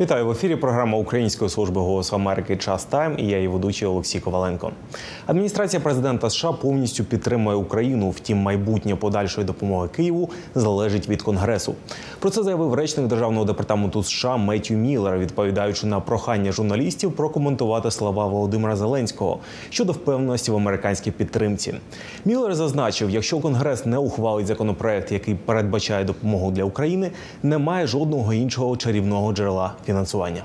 Вітаю в ефірі. Програма Української служби голосу Америки Час Тайм. І я її ведучий Олексій Коваленко. Адміністрація президента США повністю підтримує Україну. Втім, майбутнє подальшої допомоги Києву залежить від конгресу. Про це заявив речник державного департаменту США Меттю Міллер, відповідаючи на прохання журналістів прокоментувати слова Володимира Зеленського щодо впевненості в американській підтримці. Міллер зазначив, якщо конгрес не ухвалить законопроект, який передбачає допомогу для України, немає жодного іншого чарівного джерела фінансування.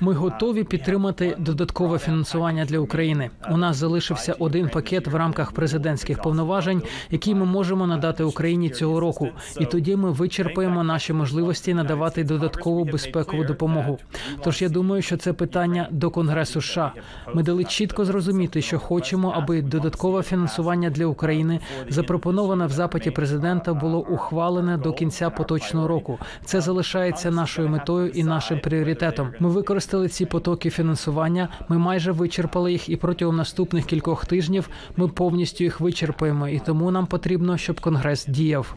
Ми готові підтримати додаткове фінансування для України. У нас залишився один пакет в рамках президентських повноважень, який ми можемо надати Україні цього року. І тоді ми вичерпаємо наші можливості надавати додаткову безпекову допомогу. Тож я думаю, що це питання до Конгресу. США. ми дали чітко зрозуміти, що хочемо, аби додаткове фінансування для України запропоноване в запиті президента було ухвалене до кінця поточного року. Це залишається нашою метою і нашим пріоритетом. Ми використали ці потоки фінансування. Ми майже вичерпали їх, і протягом наступних кількох тижнів ми повністю їх вичерпаємо. І тому нам потрібно, щоб конгрес діяв.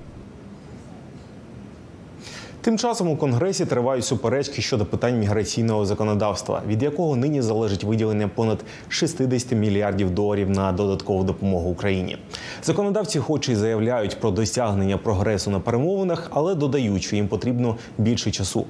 Тим часом у конгресі тривають суперечки щодо питань міграційного законодавства, від якого нині залежить виділення понад 60 мільярдів доларів на додаткову допомогу Україні. Законодавці, хоч і заявляють про досягнення прогресу на перемовинах, але додають, що їм потрібно більше часу.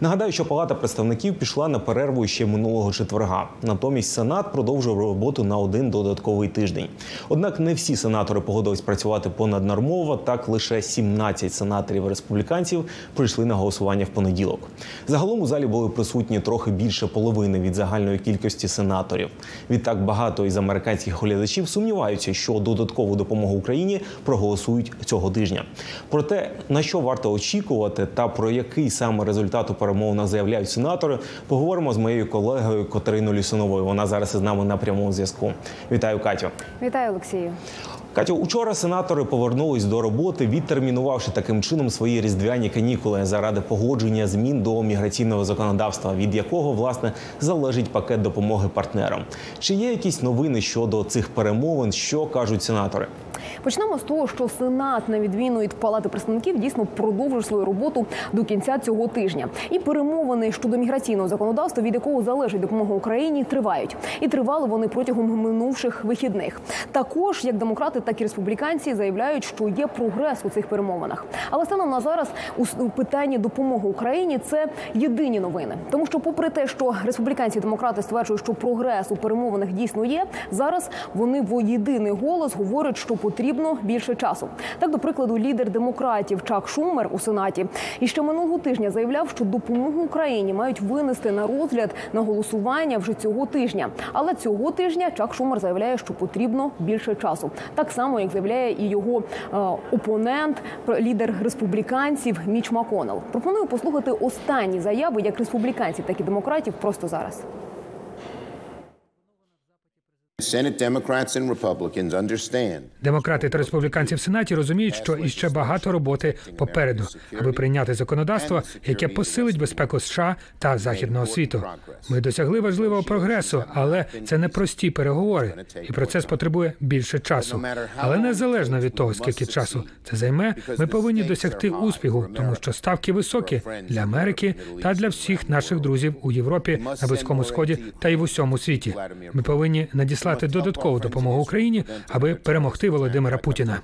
Нагадаю, що Палата представників пішла на перерву ще минулого четверга. Натомість Сенат продовжив роботу на один додатковий тиждень. Однак не всі сенатори погодились працювати понаднормово. Так лише 17 сенаторів республіканців прийшли на голосування в понеділок. Загалом у залі були присутні трохи більше половини від загальної кількості сенаторів. Відтак багато із американських глядачів сумніваються, що додаткову допомогу Україні проголосують цього тижня. Про те, на що варто очікувати, та про який саме результат у перемовинах заявляють сенатори, поговоримо з моєю колегою Катериною Лісуновою. Вона зараз із нами на прямому зв'язку. Вітаю, Катю. Вітаю, Олексію. Катю, учора сенатори повернулись до роботи, відтермінувавши таким чином свої різдвяні канікули заради погодження змін до міграційного законодавства, від якого власне залежить пакет допомоги партнерам. Чи є якісь новини щодо цих перемовин? Що кажуть сенатори? Почнемо з того, що Сенат, на відміну від Палати представників, дійсно продовжує свою роботу до кінця цього тижня. І перемовини щодо міграційного законодавства, від якого залежить допомога Україні, тривають. І тривали вони протягом минувших вихідних. Також як демократи, так і республіканці заявляють, що є прогрес у цих перемовинах. Але станом на зараз у питанні допомоги Україні це єдині новини, тому що, попри те, що республіканці і демократи стверджують, що прогрес у перемовинах дійсно є, зараз вони в єдиний голос говорять, що потрібно більше часу. Так, до прикладу, лідер демократів Чак Шумер у сенаті і ще минулого тижня заявляв, що допомогу Україні мають винести на розгляд на голосування вже цього тижня. Але цього тижня Чак Шумер заявляє, що потрібно більше часу, так само як заявляє і його е, опонент, лідер республіканців Міч Маконел. Пропоную послухати останні заяви як республіканців, так і демократів просто зараз. Демократи та республіканці в сенаті розуміють, що іще багато роботи попереду, аби прийняти законодавство, яке посилить безпеку США та західного світу. Ми досягли важливого прогресу, але це не прості переговори, і процес потребує більше часу. Але незалежно від того, скільки часу це займе, ми повинні досягти успіху, тому що ставки високі для Америки та для всіх наших друзів у Європі, на близькому сході та й в усьому світі. Ми повинні надіслати додаткову допомогу Україні, аби перемогти Володимира Путіна.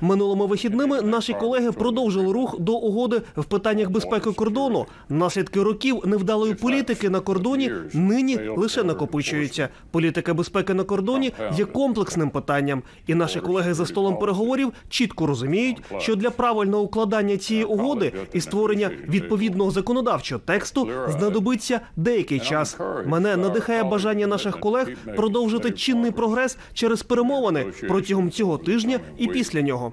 Минулими вихідними наші колеги продовжили рух до угоди в питаннях безпеки кордону. Наслідки років невдалої політики на кордоні нині лише накопичуються. Політика безпеки на кордоні є комплексним питанням, і наші колеги за столом переговорів чітко розуміють, що для правильного укладання цієї угоди і створення відповідного законодавчого тексту знадобиться деякий час. Мене надихає бажання наших колег продовжити чинний прогрес через перемовини протягом цього тижня і після нього.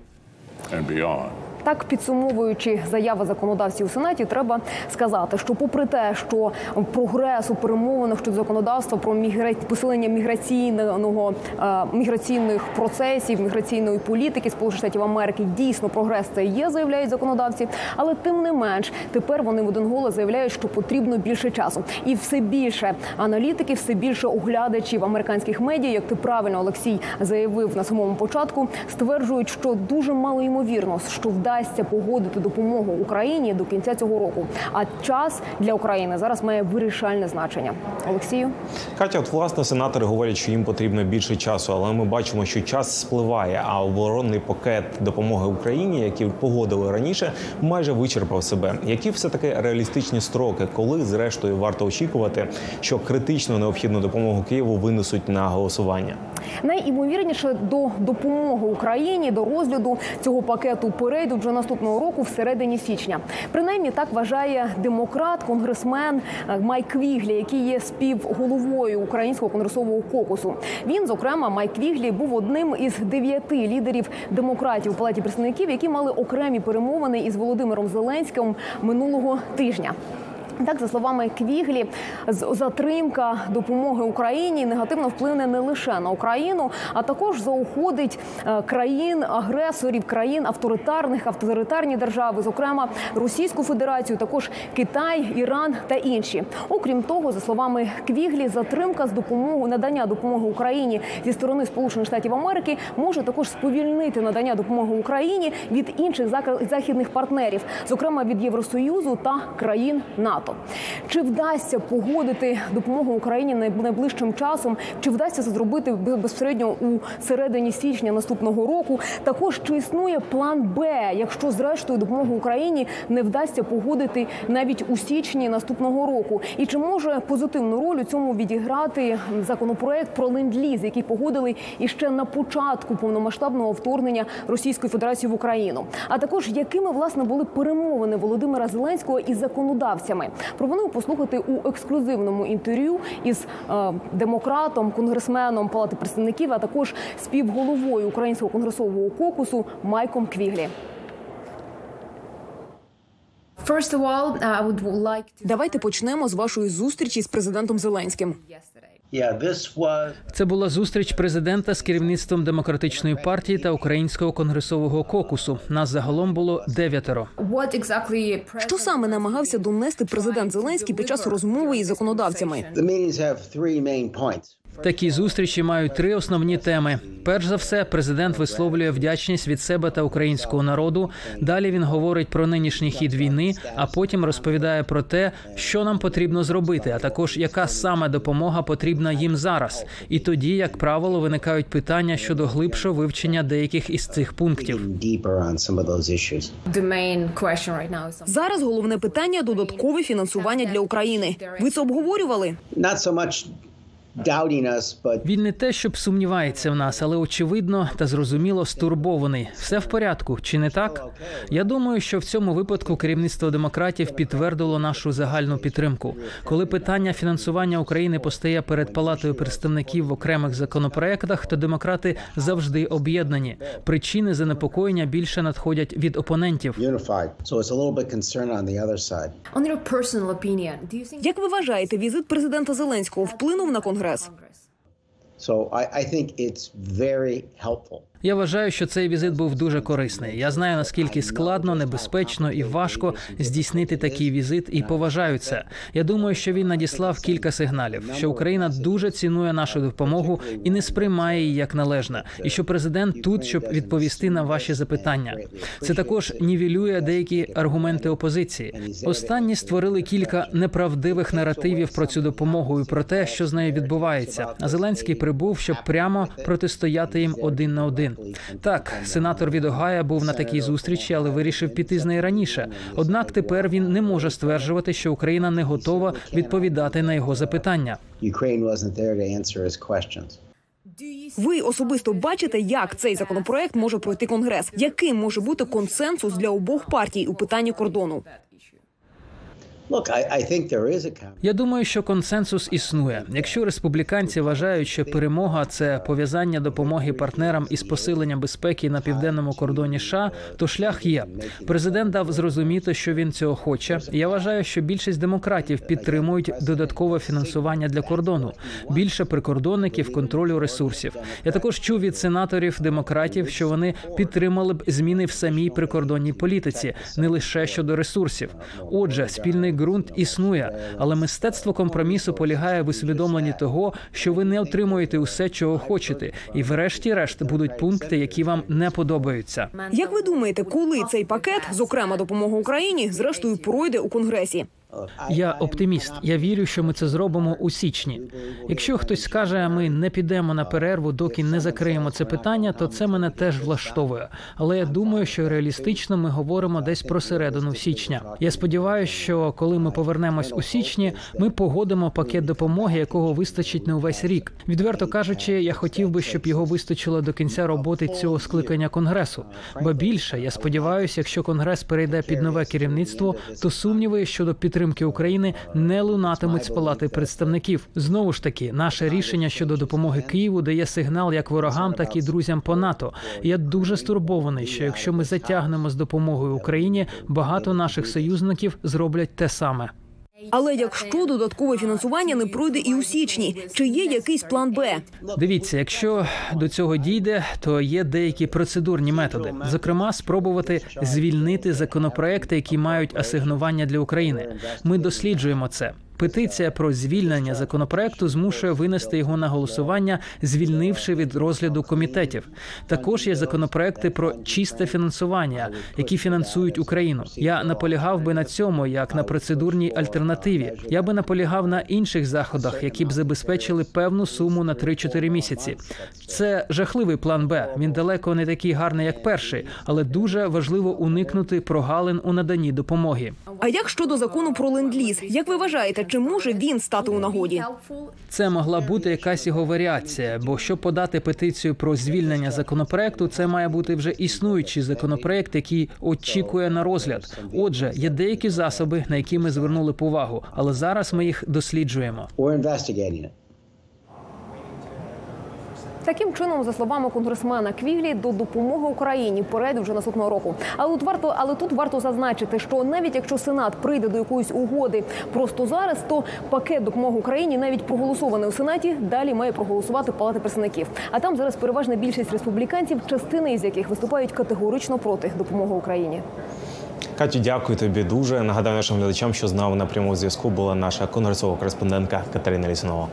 Так підсумовуючи заяви законодавців у сенаті, треба сказати, що попри те, що прогрес у перемовинах щодо законодавства про мігра... посилення міграційного е, міграційних процесів, міграційної політики Сполучених Штатів Америки дійсно прогрес це є, заявляють законодавці. Але тим не менш, тепер вони в один голос заявляють, що потрібно більше часу, і все більше аналітиків, все більше оглядачів американських медіа, як ти правильно Олексій заявив на самому початку, стверджують, що дуже мало ймовірно, що вдасться погодити допомогу Україні до кінця цього року. А час для України зараз має вирішальне значення. Олексію. Катя, от власне сенатори говорять, що їм потрібно більше часу, але ми бачимо, що час спливає. А оборонний пакет допомоги Україні, який погодили раніше, майже вичерпав себе. Які все таки реалістичні строки, коли зрештою варто очікувати, що критично необхідну допомогу Києву винесуть на голосування? Найімовірніше до допомоги Україні до розгляду цього пакету перейдуть вже наступного року всередині січня. Принаймні так вважає демократ, конгресмен е, Майк Віглі, який є співголовою українського конгресового кокусу. Він, зокрема, Майк Віглі, був одним із дев'яти лідерів демократів у палаті представників, які мали окремі перемовини із Володимиром Зеленським минулого тижня. Так, за словами Квіглі, затримка допомоги Україні негативно вплине не лише на Україну, а також заохотить е, країн агресорів, країн авторитарних, авторитарні держави, зокрема Російську Федерацію, також Китай, Іран та інші. Окрім того, за словами Квіглі, затримка з допомогою надання допомоги Україні зі сторони Сполучених Штатів Америки може також сповільнити надання допомоги Україні від інших західних партнерів, зокрема від Євросоюзу та країн НАТО. Чи вдасться погодити допомогу Україні найближчим часом? Чи вдасться це зробити бе- безпосередньо у середині січня наступного року? Також чи існує план Б, якщо зрештою допомогу Україні не вдасться погодити навіть у січні наступного року? І чи може позитивну роль у цьому відіграти законопроект про ленд-ліз, який погодили іще на початку повномасштабного вторгнення Російської Федерації в Україну? А також якими власне були перемовини Володимира Зеленського із законодавцями? Пропоную послухати у ексклюзивному інтерв'ю із е, демократом, конгресменом Палати представників, а також співголовою Українського конгресового кокусу Майком Квіглі. To Давайте почнемо з вашої зустрічі з президентом Зеленським. Yeah, this Це була зустріч президента з керівництвом демократичної партії та українського конгресового кокусу. Нас загалом було дев'ятеро. what exactly Що саме намагався донести президент Зеленський під час розмови із законодавцями? Такі зустрічі мають три основні теми. Перш за все, президент висловлює вдячність від себе та українського народу. Далі він говорить про нинішній хід війни, а потім розповідає про те, що нам потрібно зробити, а також яка саме допомога потрібна їм зараз. І тоді, як правило, виникають питання щодо глибшого вивчення деяких із цих пунктів. Зараз головне питання додаткове фінансування для України. Ви це обговорювали? Not so much doubting us, but Він не те, щоб сумнівається в нас, але очевидно та зрозуміло стурбований. Все в порядку, чи не так? Я думаю, що в цьому випадку керівництво демократів підтвердило нашу загальну підтримку. Коли питання фінансування України постає перед палатою представників в окремих законопроектах, то демократи завжди об'єднані. Причини занепокоєння більше надходять від опонентів. unified. So it's a little bit concern on the other side. on your personal opinion. Do you think Як ви вважаєте, візит президента Зеленського вплинув на конгрес? So I, I think it's very helpful. Я вважаю, що цей візит був дуже корисний. Я знаю наскільки складно, небезпечно і важко здійснити такий візит, і поважаю це. Я думаю, що він надіслав кілька сигналів, що Україна дуже цінує нашу допомогу і не сприймає її як належна, і що президент тут, щоб відповісти на ваші запитання. Це також нівелює деякі аргументи опозиції. Останні створили кілька неправдивих наративів про цю допомогу і про те, що з нею відбувається. А Зеленський прибув, щоб прямо протистояти їм один на один. Так, сенатор від Огая був на такій зустрічі, але вирішив піти з неї раніше. Однак тепер він не може стверджувати, що Україна не готова відповідати на його запитання. Ви особисто бачите, як цей законопроект може пройти конгрес? Яким може бути консенсус для обох партій у питанні кордону? Я думаю, що консенсус існує. Якщо республіканці вважають, що перемога це пов'язання допомоги партнерам із посилення безпеки на південному кордоні США, то шлях є. Президент дав зрозуміти, що він цього хоче. Я вважаю, що більшість демократів підтримують додаткове фінансування для кордону, більше прикордонників, контролю ресурсів. Я також чув від сенаторів демократів, що вони підтримали б зміни в самій прикордонній політиці, не лише щодо ресурсів. Отже, спільний ґрунт існує, але мистецтво компромісу полягає в усвідомленні того, що ви не отримуєте усе, чого хочете, і врешті-решт будуть пункти, які вам не подобаються. Як ви думаєте, коли цей пакет, зокрема допомога Україні, зрештою пройде у конгресі? Я оптиміст. Я вірю, що ми це зробимо у січні. Якщо хтось скаже, ми не підемо на перерву, доки не закриємо це питання, то це мене теж влаштовує. Але я думаю, що реалістично ми говоримо десь про середину січня. Я сподіваюся, що коли ми повернемось у січні, ми погодимо пакет допомоги, якого вистачить на увесь рік. Відверто кажучи, я хотів би, щоб його вистачило до кінця роботи цього скликання конгресу. Ба більше, я сподіваюся, якщо конгрес перейде під нове керівництво, то сумніви щодо підтримки України не лунатимуть з палати представників. Знову ж таки, наше рішення щодо допомоги Києву дає сигнал як ворогам, так і друзям по НАТО. Я дуже стурбований, що якщо ми затягнемо з допомогою Україні, багато наших союзників зроблять те саме. Але якщо додаткове фінансування не пройде і у січні, чи є якийсь план Б? Дивіться, якщо до цього дійде, то є деякі процедурні методи. Зокрема, спробувати звільнити законопроекти, які мають асигнування для України. Ми досліджуємо це. Петиція про звільнення законопроекту змушує винести його на голосування, звільнивши від розгляду комітетів. Також є законопроекти про чисте фінансування, які фінансують Україну. Я наполягав би на цьому як на процедурній альтернативі. Я би наполягав на інших заходах, які б забезпечили певну суму на 3-4 місяці. Це жахливий план Б. Він далеко не такий гарний, як перший, але дуже важливо уникнути прогалин у наданні допомоги. А як щодо закону про ленд-ліз? Як ви вважаєте, чи може він стати у нагоді? Це могла бути якась його варіація, бо щоб подати петицію про звільнення законопроекту, це має бути вже існуючий законопроект, який очікує на розгляд. Отже, є деякі засоби, на які ми звернули б увагу, але зараз ми їх досліджуємо. Таким чином, за словами конгресмена Квіглі, до допомоги Україні перейде вже наступного року. Але тут варто, але тут варто зазначити, що навіть якщо Сенат прийде до якоїсь угоди просто зараз, то пакет допомоги Україні, навіть проголосований у Сенаті, далі має проголосувати Палата представників. А там зараз переважна більшість республіканців, частини із яких виступають категорично проти допомоги Україні. Катю, дякую тобі дуже. Нагадаю нашим глядачам, що з нами на прямому зв'язку була наша конгресова кореспондентка Катерина Лісунова.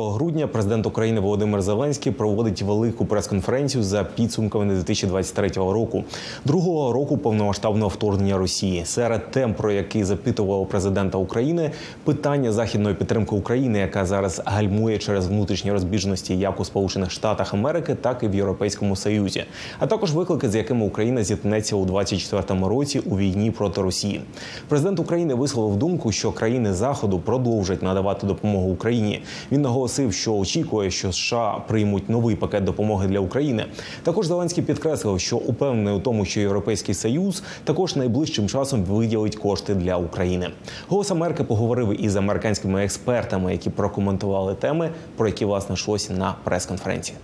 Грудня президент України Володимир Зеленський проводить велику прес-конференцію за підсумками 2023 року, другого року повномасштабного вторгнення Росії. Серед тем, про які запитував президента України, питання західної підтримки України, яка зараз гальмує через внутрішні розбіжності як у Сполучених Штатах Америки, так і в Європейському Союзі, а також виклики, з якими Україна зіткнеться у 2024 році у війні проти Росії. Президент України висловив думку, що країни Заходу продовжать надавати допомогу Україні. Він наголосив, що очікує, що США приймуть новий пакет допомоги для України. Також Зеленський підкреслив, що упевнений у тому, що Європейський Союз також найближчим часом виділить кошти для України. Голос Америки поговорив із американськими експертами, які прокоментували теми, про які власне йшлося на прес-конференції.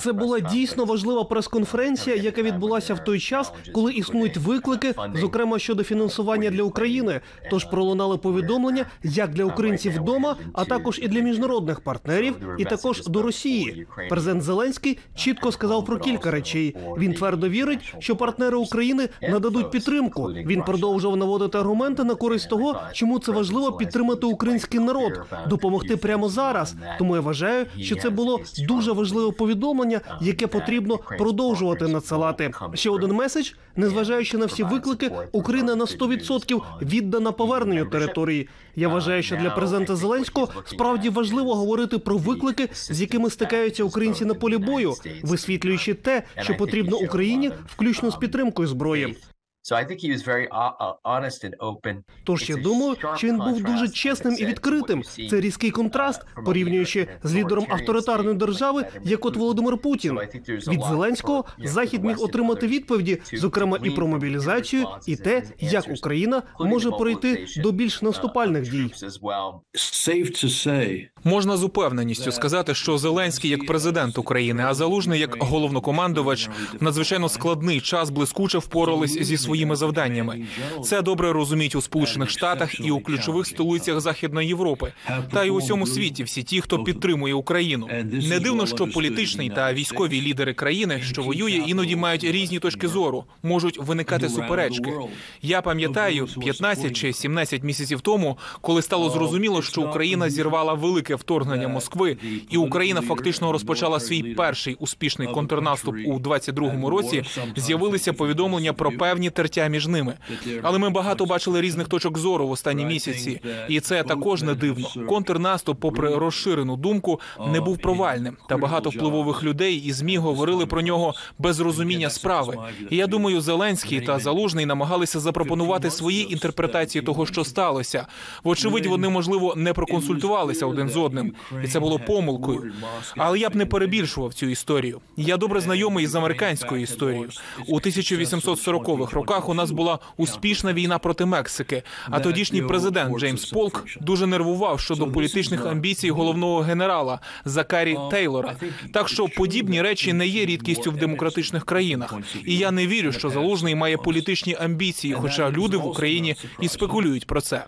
Це була дійсно важлива прес-конференція, яка відбулася в той час, коли існують виклики, зокрема щодо фінансування для України. Тож пролунали повідомлення як для українців вдома, а також і для міжнародних партнерів, і також до Росії. Президент Зеленський чітко сказав про кілька речей. Він твердо вірить, що партнери України нададуть підтримку. Він продовжував наводити аргументи на користь того, чому це важливо підтримати український народ, допомогти прямо зараз. Тому я вважаю, що це було дуже важливе повідомлення, яке потрібно продовжувати надсилати. Ще один меседж, незважаючи на всі виклики, Україна на 100% віддана поверненню території. Я вважаю, що для президента Зеленського справді важливо говорити про виклики, з якими стикаються українці на полі бою, висвітлюючи те, що потрібно Україні, включно з підтримкою зброї. So I think he was very uh, uh, honest and open. Тож я думаю, що він був дуже чесним і відкритим. Це різкий контраст, порівнюючи з лідером авторитарної держави, як от Володимир Путін. Від Зеленського захід міг отримати відповіді, зокрема і про мобілізацію, і те, як Україна може перейти до більш наступальних дій. Можна з упевненістю сказати, що Зеленський як президент України, а Залужний як головнокомандувач в надзвичайно складний час блискуче впорались зі своїми завданнями. Це добре розуміють у Сполучених Штатах і у ключових столицях Західної Європи, та й у всьому світі всі ті, хто підтримує Україну. Не дивно, що політичний та військові лідери країни, що воює, іноді мають різні точки зору, можуть виникати суперечки. Я пам'ятаю 15 чи 17 місяців тому, коли стало зрозуміло, що Україна зірвала велике вторгнення Москви, і Україна фактично розпочала свій перший успішний контрнаступ у 22-му році. З'явилися повідомлення про певні тертя між ними. Але ми багато бачили різних точок зору в останні місяці, і це також не дивно. Контрнаступ, попри розширену думку, не був провальним. Та багато впливових людей і змі говорили про нього без розуміння справи. І я думаю, Зеленський та Залужний намагалися запропонувати свої інтерпретації того, що сталося. Вочевидь, вони можливо не проконсультувалися один з одним, і це було помилкою. Але я б не перебільшував цю історію. Я добре знайомий з американською історією. У 1840-х роках у нас була успішна війна проти Мексики. А тодішній президент Джеймс Полк дуже нервував щодо політичних амбіцій головного генерала Закарі Тейлора. Так що подібні речі не є рідкістю в демократичних країнах. І я не вірю, що залужний має політичні амбіції, хоча люди в Україні і спекулюють про це.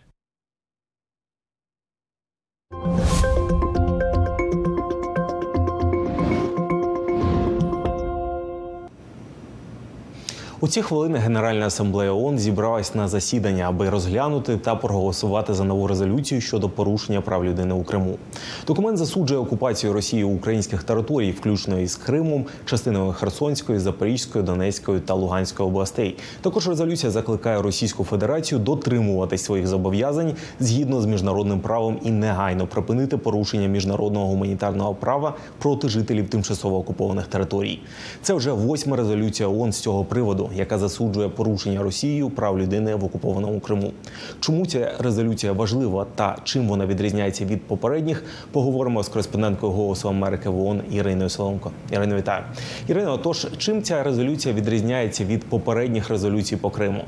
У ці хвилини Генеральна асамблея ООН зібралась на засідання, аби розглянути та проголосувати за нову резолюцію щодо порушення прав людини у Криму. Документ засуджує окупацію Росії українських територій, включно із Кримом, частинами Херсонської, Запорізької, Донецької та Луганської областей. Також резолюція закликає Російську Федерацію дотримуватись своїх зобов'язань згідно з міжнародним правом і негайно припинити порушення міжнародного гуманітарного права проти жителів тимчасово окупованих територій. Це вже восьма резолюція ООН з цього приводу яка засуджує порушення Росією прав людини в окупованому Криму. Чому ця резолюція важлива та чим вона відрізняється від попередніх? Поговоримо з кореспонденткою Голосу Америки в ООН Іриною Соломко. Ірино, вітаю. Ірино, тож чим ця резолюція відрізняється від попередніх резолюцій по Криму?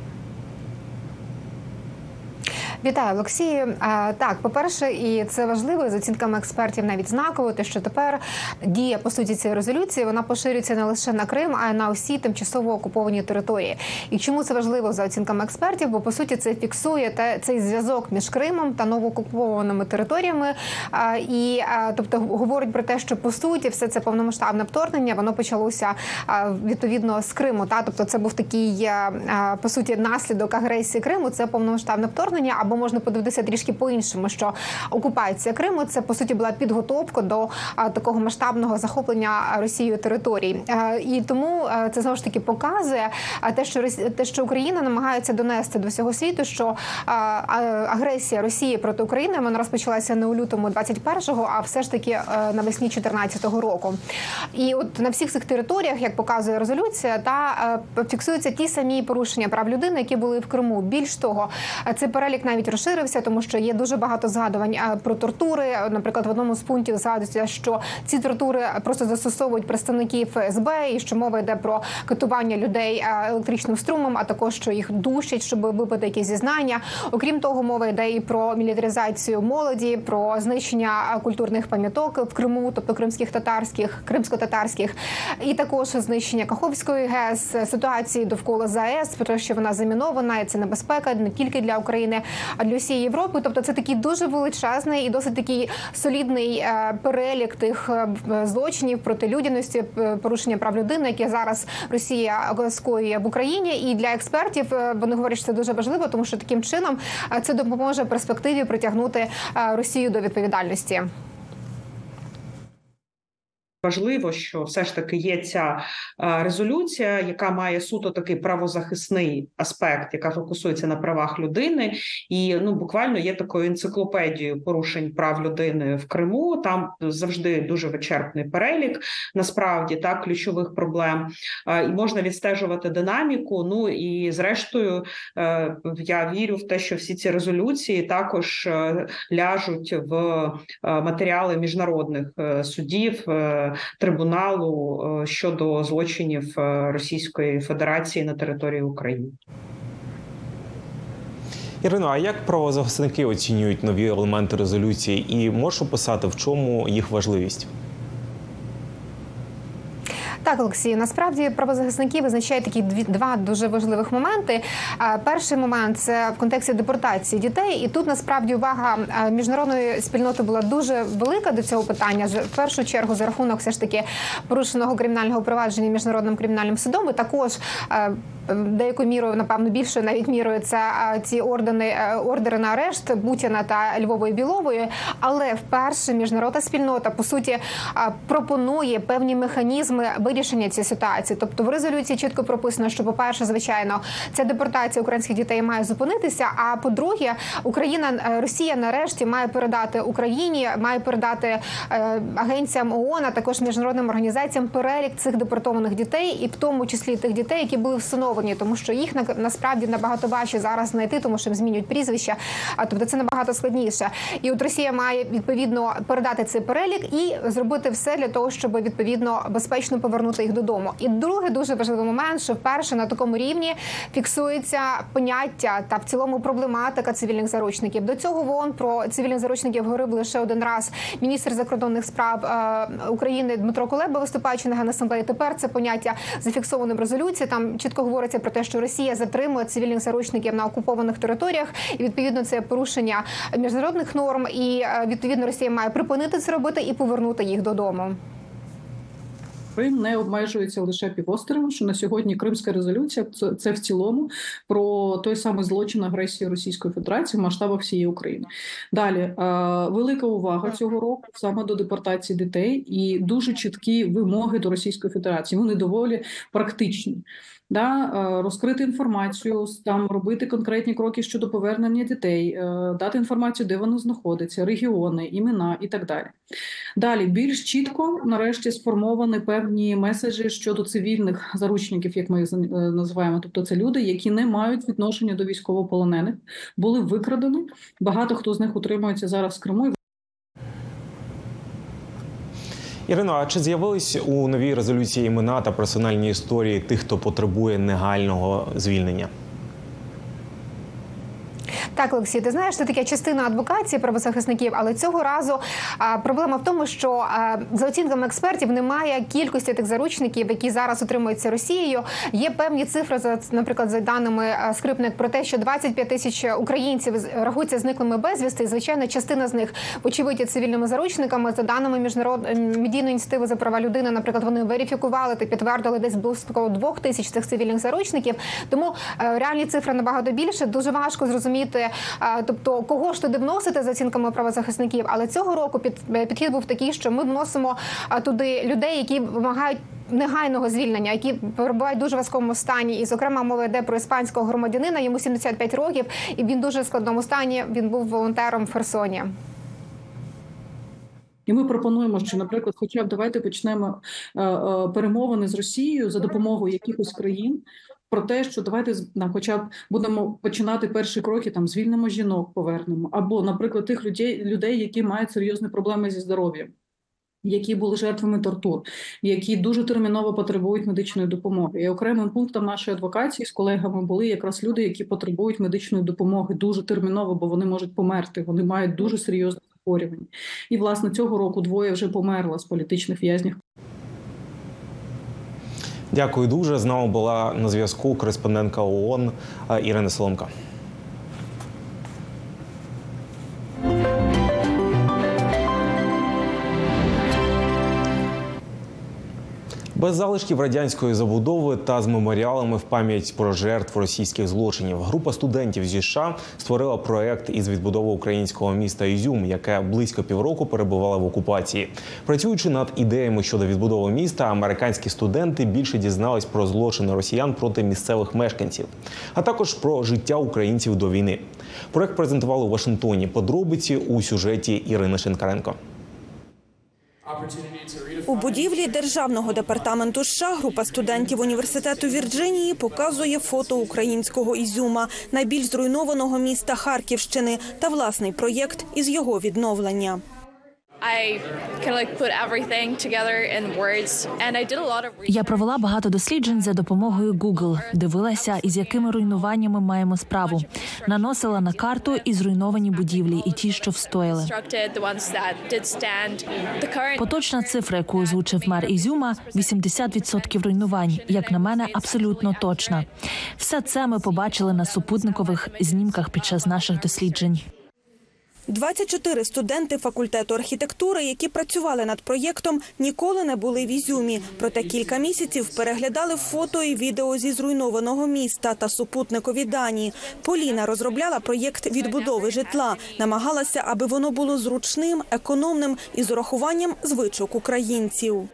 Вітаю, Олексію. Так, по перше, і це важливо з оцінками експертів навіть знаково, те, що тепер дія по суті цієї резолюції вона поширюється не лише на Крим, а й на усі тимчасово окуповані території. І чому це важливо за оцінками експертів? Бо по суті це фіксує те, цей зв'язок між Кримом та новоокупованими територіями, і тобто говорить про те, що по суті все це повномасштабне вторгнення, воно почалося відповідно з Криму. Та тобто, це був такий по суті наслідок агресії Криму. Це повномасштабне вторгнення або можна подивитися трішки по-іншому, що окупація Криму це по суті була підготовка до такого масштабного захоплення Росією територій, і тому це знову ж таки показує те, що те, що Україна намагається донести до всього світу, що агресія Росії проти України вона розпочалася не у лютому 21-го, а все ж таки навесні 14-го року. І от на всіх цих територіях, як показує резолюція, та фіксуються ті самі порушення прав людини, які були в Криму. Більш того, цей перелік навіть розширився, тому що є дуже багато згадувань про тортури. Наприклад, в одному з пунктів згадується, що ці тортури просто застосовують представників ФСБ, і що мова йде про катування людей електричним струмом, а також що їх душать, щоб випити якісь зізнання. Окрім того, мова йде і про мілітаризацію молоді, про знищення культурних пам'яток в Криму, тобто кримських татарських, кримсько-татарських, і також знищення Каховської ГЕС, ситуації довкола ЗАЕС, про те, що вона замінована, і це небезпека не тільки для України, для всієї Європи. Тобто, це такий дуже величезний і досить такий солідний перелік тих злочинів проти людяності, порушення прав людини, які зараз Росія скоює в Україні. І для експертів вони говорять, що це дуже важливо, тому що таким чином це допоможе в перспективі притягнути Росію до відповідальності. Важливо, що все ж таки є ця е, резолюція, яка має суто такий правозахисний аспект, яка фокусується на правах людини, і ну буквально є такою енциклопедією порушень прав людини в Криму. Там завжди дуже вичерпний перелік, насправді так ключових проблем, Е, і можна відстежувати динаміку. Ну і зрештою, е, я вірю в те, що всі ці резолюції також ляжуть в матеріали міжнародних судів. Трибуналу е, щодо злочинів е, Російської Федерації на території України. Ірино, а як правозахисники оцінюють нові елементи резолюції, і можеш описати, в чому їх важливість? Так, Олексій, насправді правозахисники визначають такі дві два дуже важливих моменти. Е, Перший момент це в контексті депортації дітей, і тут насправді увага е, міжнародної спільноти була дуже велика до цього питання. В першу чергу за рахунок все ж таки порушеного кримінального провадження міжнародним кримінальним судом. І також е, деякою мірою, напевно, більшою навіть мірою це е, ці ордени е, ордери на арешт Бутіна та Львової Білової. Але вперше міжнародна спільнота по суті е, пропонує певні механізми вирішення цієї ситуації. Тобто в резолюції чітко прописано, що, по-перше, звичайно, ця депортація українських дітей має зупинитися. А по-друге, Україна е, Росія нарешті має передати Україні, має передати е, агенціям ООН, а також міжнародним організаціям перелік цих депортованих дітей, і в тому числі тих дітей, які були всиновлені, тому що їх на- насправді набагато важче зараз знайти, тому що їм змінюють прізвища. А тобто це набагато складніше. І от Росія має відповідно передати цей перелік і зробити все для того, щоб відповідно безпечно повернути їх додому. І другий дуже важливий момент, що вперше на такому рівні фіксується поняття та в цілому проблематика цивільних заручників. До цього в ООН про цивільних заручників говорив лише один раз міністр закордонних справ е, України Дмитро Кулеба, виступаючи на генасамблеї. Тепер це поняття зафіксоване в резолюції. Там чітко говориться про те, що Росія затримує цивільних заручників на окупованих територіях, і відповідно це порушення міжнародних норм. І е, відповідно Росія має припинити це робити і повернути їх додому. Крим не обмежується лише півостровом, що на сьогодні Кримська резолюція це, це в цілому про той самий злочин агресії Російської Федерації в масштабах всієї України. Далі е, велика увага цього року саме до депортації дітей і дуже чіткі вимоги до Російської Федерації. Вони доволі практичні. Да, е, розкрити інформацію, там робити конкретні кроки щодо повернення дітей, е, дати інформацію, де вони знаходяться, регіони, імена і так далі. Далі більш чітко нарешті сформовані певні меседжі щодо цивільних заручників, як ми їх е, називаємо. Тобто це люди, які не мають відношення до військовополонених, були викрадені. Багато хто з них утримується зараз в Криму. і Ірино, а чи з'явились у новій резолюції імена та персональні історії тих, хто потребує негального звільнення? Так, Олексій, ти знаєш, це така частина адвокації правозахисників, але цього разу а, проблема в тому, що а, за оцінками експертів немає кількості тих заручників, які зараз утримуються Росією. Є певні цифри за наприклад, за даними скрипник про те, що 25 тисяч українців рахуються зниклими безвісти. І, звичайно, частина з них вочевидь є цивільними заручниками. За даними міжнародної медійної ініціативи за права людини, наприклад, вони верифікували та підтвердили десь близько двох тисяч цих цивільних заручників. Тому е, реальні цифри набагато більше. Дуже важко зрозуміти, е, тобто кого ж туди вносити за оцінками правозахисників. Але цього року е, підхід був такий, що ми вносимо е, туди людей, які вимагають. Негайного звільнення, які перебувають в дуже важкому стані, і зокрема мова йде про іспанського громадянина. Йому 75 років, і він дуже в складному стані. Він був волонтером в Херсоні. І ми пропонуємо, що, наприклад, хоча б давайте почнемо перемовини з Росією за допомогою якихось країн. Про те, що давайте з- на хоча б будемо починати перші кроки, там звільнимо жінок, повернемо, або, наприклад, тих людей, людей, які мають серйозні проблеми зі здоров'ям, які були жертвами тортур, які дуже терміново потребують медичної допомоги. І окремим пунктом нашої адвокації з колегами були якраз люди, які потребують медичної допомоги дуже терміново, бо вони можуть померти. Вони мають дуже серйозні захворювання. І власне цього року двоє вже померло з політичних в'язнів. Дякую дуже. З нами була на зв'язку кореспондентка ООН е, Ірина Соломка. Без залишків радянської забудови та з меморіалами в пам'ять про жертв російських злочинів. Група студентів зі США створила проект із відбудови українського міста Ізюм, яке близько півроку перебувало в окупації. Працюючи над ідеями щодо відбудови міста, американські студенти більше дізнались про злочини росіян проти місцевих мешканців, а також про життя українців до війни. Проект презентували у Вашингтоні. Подробиці у сюжеті Ірини Шинкаренко. У будівлі державного департаменту США група студентів університету Вірджинії показує фото українського ізюма, найбільш зруйнованого міста Харківщини, та власний проєкт із його відновлення. Я провела багато досліджень за допомогою Google, дивилася, із якими руйнуваннями маємо справу. Наносила на карту і зруйновані будівлі, і ті, що встояли. Поточна цифра, яку озвучив мер Ізюма, 80% руйнувань. Як на мене, абсолютно точна. Все це ми побачили на супутникових знімках під час наших досліджень. 24 студенти факультету архітектури, які працювали над проєктом, ніколи не були в Ізюмі. Проте кілька місяців переглядали фото і відео зі зруйнованого міста та супутникові дані. Поліна розробляла проєкт відбудови житла, намагалася, аби воно було зручним, економним і з урахуванням звичок українців.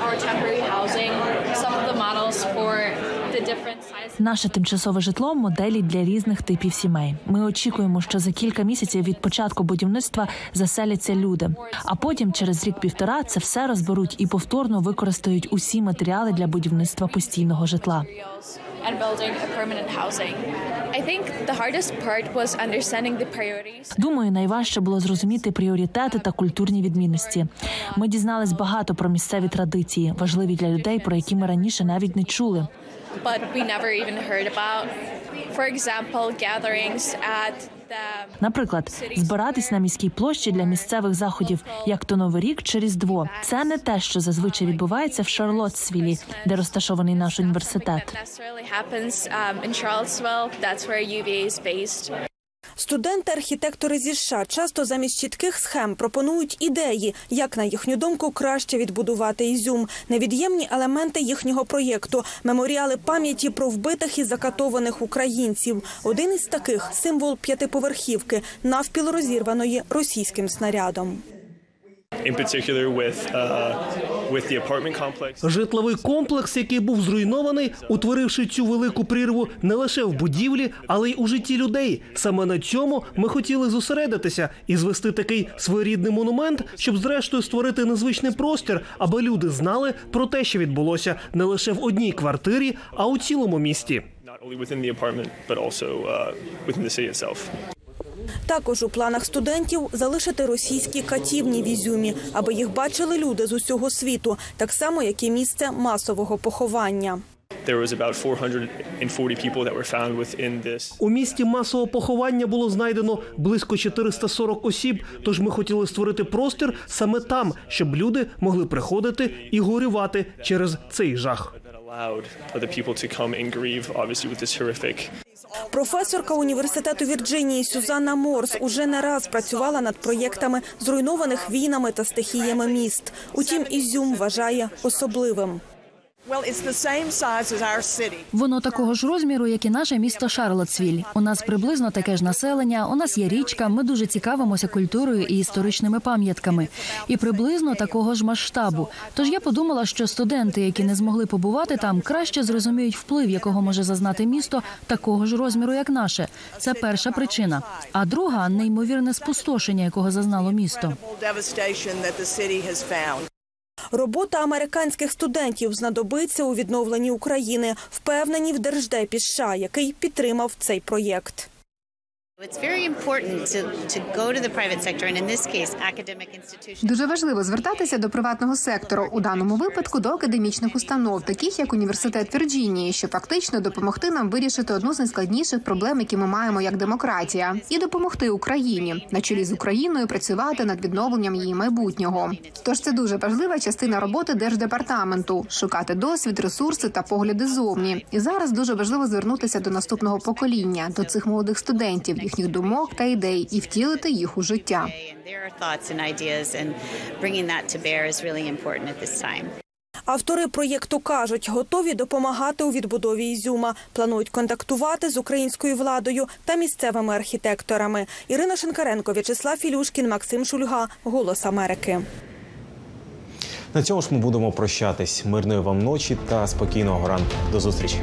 our temporary housing, some of the models for. Наше тимчасове житло моделі для різних типів сімей. Ми очікуємо, що за кілька місяців від початку будівництва заселяться люди. А потім, через рік-півтора, це все розберуть і повторно використають усі матеріали для будівництва постійного житла. Думаю, найважче було зрозуміти пріоритети та культурні відмінності. Ми дізнались багато про місцеві традиції, важливі для людей, про які ми раніше навіть не чули. But we never even heard about. For example, gatherings at Наприклад, збиратись на міській площі для місцевих заходів, як то Новий рік чи Різдво. Це не те, що зазвичай відбувається в Шарлотсвілі, де розташований наш університет. Студенти-архітектори зі США часто замість чітких схем пропонують ідеї, як на їхню думку краще відбудувати ізюм, невід'ємні елементи їхнього проєкту, меморіали пам'яті про вбитих і закатованих українців. Один із таких символ п'ятиповерхівки, навпіл розірваної російським снарядом. Житловий комплекс, який був зруйнований, утворивши цю велику прірву не лише в будівлі, але й у житті людей. Саме на цьому ми хотіли зосередитися і звести такий своєрідний монумент, щоб зрештою створити незвичний простір, аби люди знали про те, що відбулося не лише в одній квартирі, а у цілому місті. Також у планах студентів залишити російські катівні в Ізюмі, аби їх бачили люди з усього світу, так само як і місце масового поховання. There was about 440 people that were found within this. У місті масового поховання було знайдено близько 440 осіб. Тож ми хотіли створити простір саме там, щоб люди могли приходити і горювати через цей жах. Професорка університету Вірджинії Сюзанна Морс уже не раз працювала над проєктами зруйнованих війнами та стихіями міст. Утім, Ізюм вважає особливим. Воно такого ж розміру, як і наше місто Шарлотсвіль. У нас приблизно таке ж населення. У нас є річка. Ми дуже цікавимося культурою і історичними пам'ятками, і приблизно такого ж масштабу. Тож я подумала, що студенти, які не змогли побувати там, краще зрозуміють вплив, якого може зазнати місто такого ж розміру, як наше. Це перша причина. А друга неймовірне спустошення, якого зазнало місто. Робота американських студентів знадобиться у відновленні України, впевнені в Держдепі США, який підтримав цей проєкт. Дуже важливо звертатися до приватного сектору у даному випадку до академічних установ, таких як університет Вірджинії, щоб фактично допомогти нам вирішити одну з найскладніших проблем, які ми маємо як демократія, і допомогти Україні на чолі з Україною працювати над відновленням її майбутнього. Тож це дуже важлива частина роботи держдепартаменту шукати досвід, ресурси та погляди зовні. І зараз дуже важливо звернутися до наступного покоління, до цих молодих студентів, їхніх думок та ідей, і втілити їх у життя. Автори проєкту кажуть, готові допомагати у відбудові Ізюма. Планують контактувати з українською владою та місцевими архітекторами. Ірина Шинкаренко, В'ячеслав Філюшкін, Максим Шульга. Голос Америки. На цьому ж ми будемо прощатись. Мирної вам ночі та спокійного ранку. До зустрічі.